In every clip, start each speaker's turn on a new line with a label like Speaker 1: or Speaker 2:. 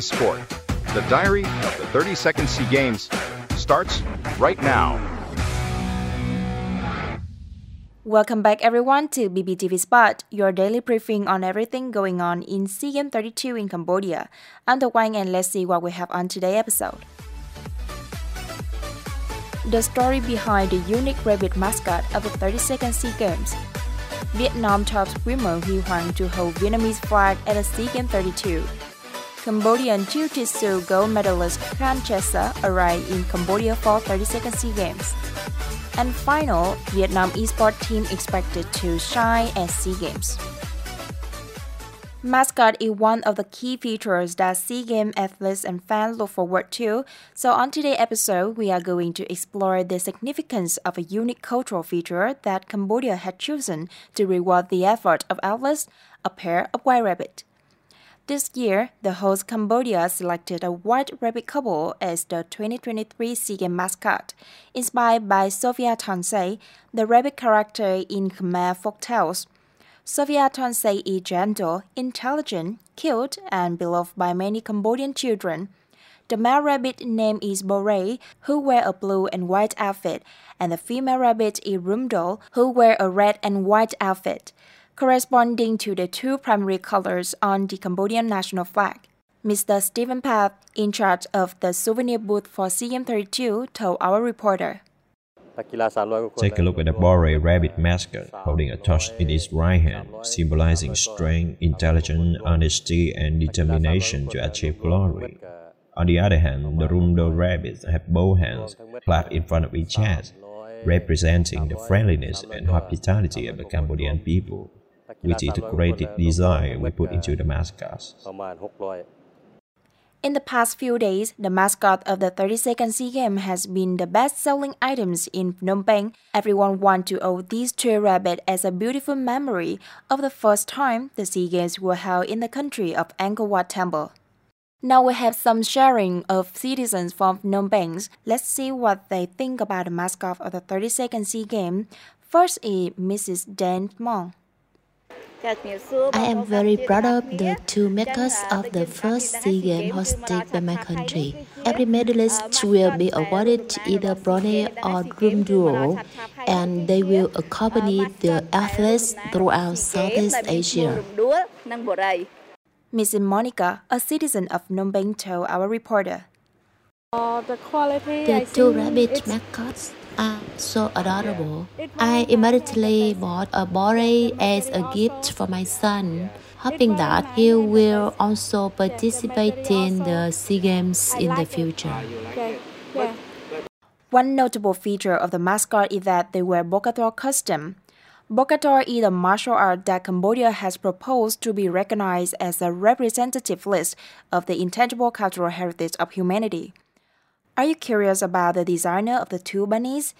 Speaker 1: Sport. The diary of the 32nd SEA Games starts right now.
Speaker 2: Welcome back, everyone, to BPTV Spot, your daily briefing on everything going on in SEA Games 32 in Cambodia. I'm the Wang, and let's see what we have on today's episode. The story behind the unique rabbit mascot of the 32nd SEA Games. Vietnam top swimmer Huy Hoàng to hold Vietnamese flag at the SEA Games 32. Cambodian Jiu-Jitsu gold medalist Khan Jessa arrived in Cambodia for 32nd SEA Games. And final, Vietnam esports team expected to shine at SEA Games. Mascot is one of the key features that SEA Games athletes and fans look forward to. So on today's episode, we are going to explore the significance of a unique cultural feature that Cambodia had chosen to reward the effort of athletes, a pair of white rabbit. This year, the host Cambodia selected a white rabbit couple as the 2023 SEA Games mascot, inspired by Sophia Tonsay, the rabbit character in Khmer folktales. Sophia Tonsay is gentle, intelligent, cute, and beloved by many Cambodian children. The male rabbit name is Bore, who wear a blue and white outfit, and the female rabbit is Rumdol, who wear a red and white outfit corresponding to the two primary colors on the Cambodian national flag. Mr. Stephen Path, in charge of the souvenir booth for CM32, told our reporter.
Speaker 3: Take a look at the Bore rabbit mascot holding a torch in its right hand, symbolizing strength, intelligence, honesty, and determination to achieve glory. On the other hand, the Rumdol rabbits have both hands clapped in front of each chest, representing the friendliness and hospitality of the Cambodian people which is the creative uh, design uh, we put into the mascots.
Speaker 2: In the past few days, the mascot of the 32nd SEA Games has been the best-selling items in Phnom Penh. Everyone wants to own these two rabbits as a beautiful memory of the first time the SEA Games were held in the country of Angkor Wat Temple. Now we have some sharing of citizens from Phnom Penh. Let's see what they think about the mascot of the 32nd SEA Games. First is Mrs. Dan Mong.
Speaker 4: I am very proud of the two makers of the first SEA Games hosted by my country. Every medalist will be awarded either bronze or Rumdol, and they will accompany the athletes throughout Southeast Asia.
Speaker 2: Mrs. Monica, a citizen of Phnom Penh, told our reporter.
Speaker 4: Uh, the two rabbit mascots are so adorable. I immediately bought a bore as a gift for my son, hoping that he will also participate in the SEA Games in the future.
Speaker 2: Oh, One notable feature of the mascot is that they wear Bokator costume. Bokator is a martial art that Cambodia has proposed to be recognized as a representative list of the intangible cultural heritage of humanity. Are you curious about the designer of the two bunnies?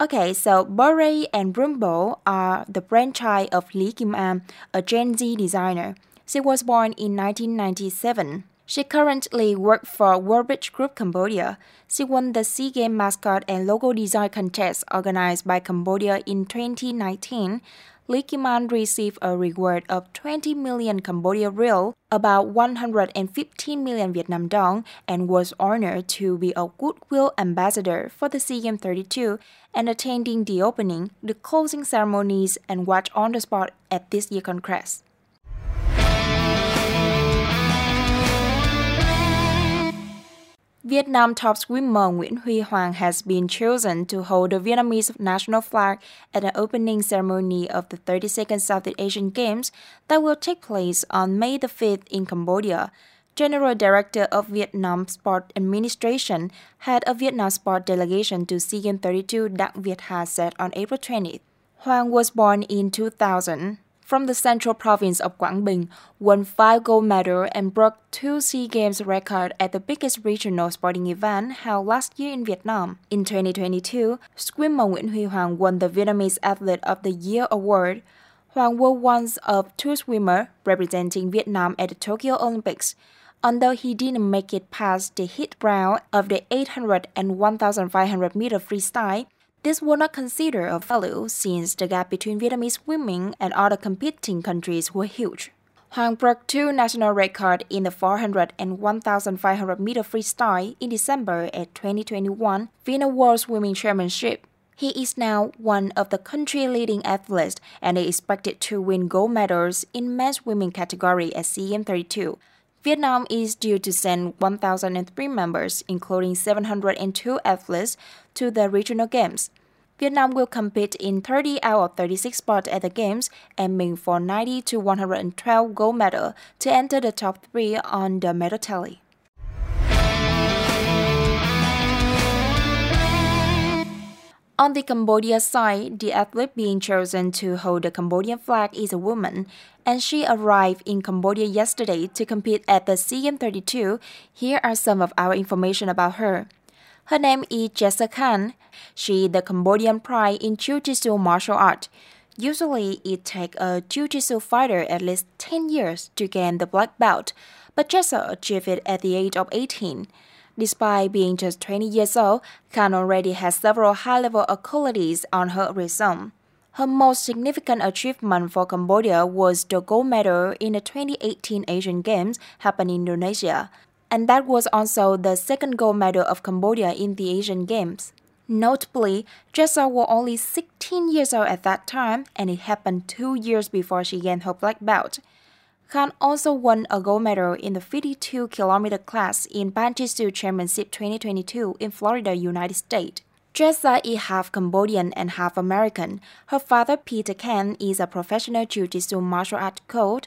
Speaker 2: Okay, so Bore and Rumdol are the brainchild of Lee Kim Am, a Gen Z designer. She was born in 1997. She currently works for Warbridge Group Cambodia. She won the SEA Games mascot and logo design contest organized by Cambodia in 2019 Lee Kim-an received a reward of 20 million Cambodia riel, about 115 million Vietnam dong, and was honored to be a goodwill ambassador for the SEA Games 32 and attending the opening, the closing ceremonies, and watch on the spot at this year's congress. Vietnam top swimmer Nguyễn Huy Hoàng has been chosen to hold the Vietnamese national flag at the opening ceremony of the 32nd Southeast Asian Games that will take place on May the 5th in Cambodia. General Director of Vietnam Sport Administration head of Vietnam sport delegation to SEA Games 32 Đặng Việt Hà said on April 20th. Hoàng was born in 2000 from the central province of Bình, won five gold medals and broke two SEA Games record at the biggest regional sporting event held last year in Vietnam. In 2022, swimmer Nguyễn Huy Hoàng won the Vietnamese Athlete of the Year award. Hoàng was one of two swimmers representing Vietnam at the Tokyo Olympics. Although he didn't make it past the heat round of the 800 and 1500 meter freestyle, this was not considered of value since the gap between Vietnamese women and other competing countries were huge. Hoàng broke two national records in the 400 and 1,500 meter freestyle in December at 2021 FINA World Swimming Championship. He is now one of the country leading athletes and is expected to win gold medals in men's swimming category at SEA 32. Vietnam is due to send 1,003 members, including 702 athletes, to the regional games. Vietnam will compete in 30 out of 36 spots at the Games, aiming for 90 to 112 gold medals to enter the top three on the medal tally. On the Cambodia side, the athlete being chosen to hold the Cambodian flag is a woman, and she arrived in Cambodia yesterday to compete at the CM32. Here are some of our information about her. Her name is Jessa Khan. She is the Cambodian pride in Jiu-Jitsu martial art. Usually, it takes a Jiu-Jitsu fighter at least 10 years to gain the black belt, but Jessa achieved it at the age of 18. Despite being just 20 years old, Khan already has several high-level accolades on her resume. Her most significant achievement for Cambodia was the gold medal in the 2018 Asian Games happened in Indonesia, and that was also the second gold medal of Cambodia in the Asian Games. Notably, Jessa was only 16 years old at that time, and it happened two years before she gained her black belt. Khan also won a gold medal in the 52 kilometer class in Jiu-Jitsu Championship 2022 in Florida, United States. Jessa is half Cambodian and half American. Her father, Peter Khan, is a professional Jiu-Jitsu martial art coach.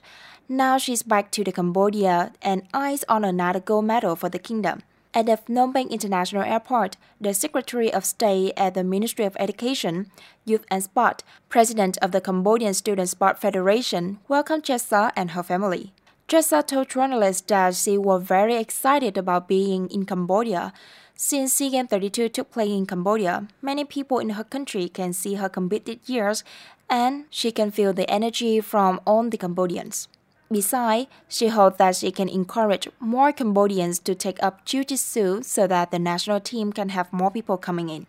Speaker 2: Now she's back to the Cambodia and eyes on another gold medal for the kingdom. At the Phnom Penh International Airport, the Secretary of State at the Ministry of Education, Youth and Sport, President of the Cambodian Student Sport Federation, welcomed Jessa and her family. Jessa told journalists that she was very excited about being in Cambodia. Since SEA Games 32 took place in Cambodia, many people in her country can see her competed years and she can feel the energy from all the Cambodians. Besides, she hopes that she can encourage more Cambodians to take up Jiu-Jitsu so that the national team can have more people coming in.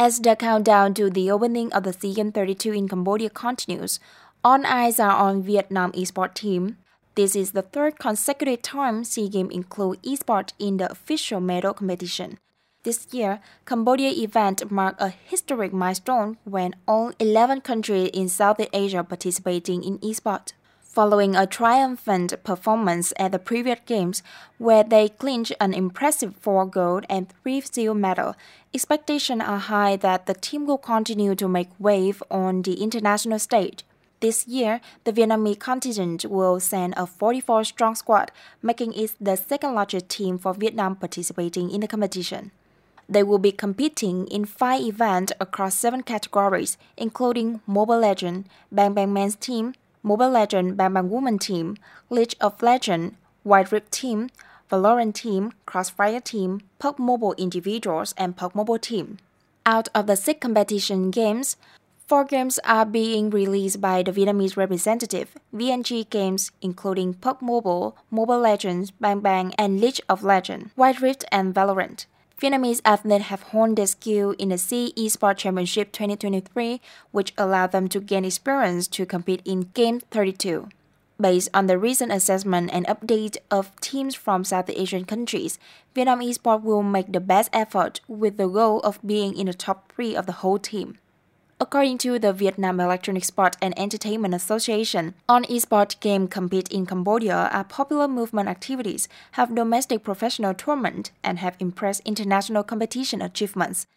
Speaker 2: As the countdown to the opening of the SEA Games 32 in Cambodia continues, all eyes are on Vietnam esports team. This is the third consecutive time SEA Games include esports in the official medal competition. This year, Cambodia event marked a historic milestone when all 11 countries in Southeast Asia participating in esports. Following a triumphant performance at the previous games, where they clinched an impressive four gold and three silver medals, expectations are high that the team will continue to make wave on the international stage. This year, the Vietnamese contingent will send a 44 strong squad, making it the second largest team for Vietnam participating in the competition. They will be competing in five events across seven categories, including Mobile Legend, Bang Bang Men's Team, Mobile Legend Bang Bang Woman Team, League of Legend, Wild Rift Team, Valorant Team, Crossfire Team, PUBG Mobile Individuals, and PUBG Mobile Team. Out of the six competition games, Four games are being released by the Vietnamese representative, VNG Games, including PUBG Mobile, Mobile Legends, Bang Bang, and League of Legends, Wild Rift, and Valorant. Vietnamese athletes have honed their skill in the SEA Esports Championship 2023, which allowed them to gain experience to compete in Game 32. Based on the recent assessment and update of teams from South Asian countries, Vietnam Esports will make the best effort with the goal of being in the top three of the whole team. According to the Vietnam Electronic Sport and Entertainment Association, on esports game compete in Cambodia are popular movement activities, have domestic professional tournament, and have impressed international competition achievements.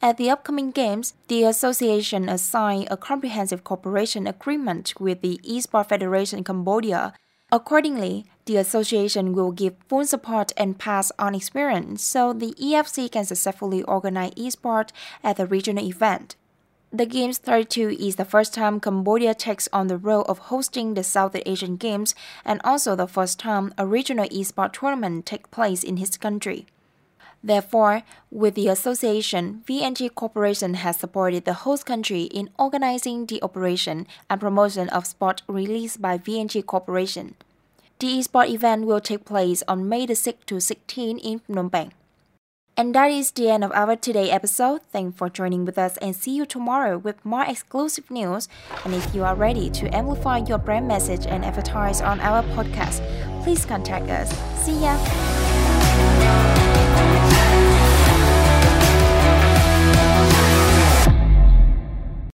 Speaker 2: At the upcoming games, the association assigned a comprehensive cooperation agreement with the Esports Federation Cambodia. Accordingly, the association will give full support and pass on experience so the EFC can successfully organize esports at the regional event. The Games 32 is the first time Cambodia takes on the role of hosting the South Asian Games and also the first time a regional esports tournament takes place in his country. Therefore, with the association, VNG Corporation has supported the host country in organizing the operation and promotion of sport released by VNG Corporation. The esports event will take place on May the 6 to 16 in Phnom Penh. And that is the end of our today episode. Thanks for joining with us and see you tomorrow with more exclusive news. And if you are ready to amplify your brand message and advertise on our podcast, please contact us. See ya!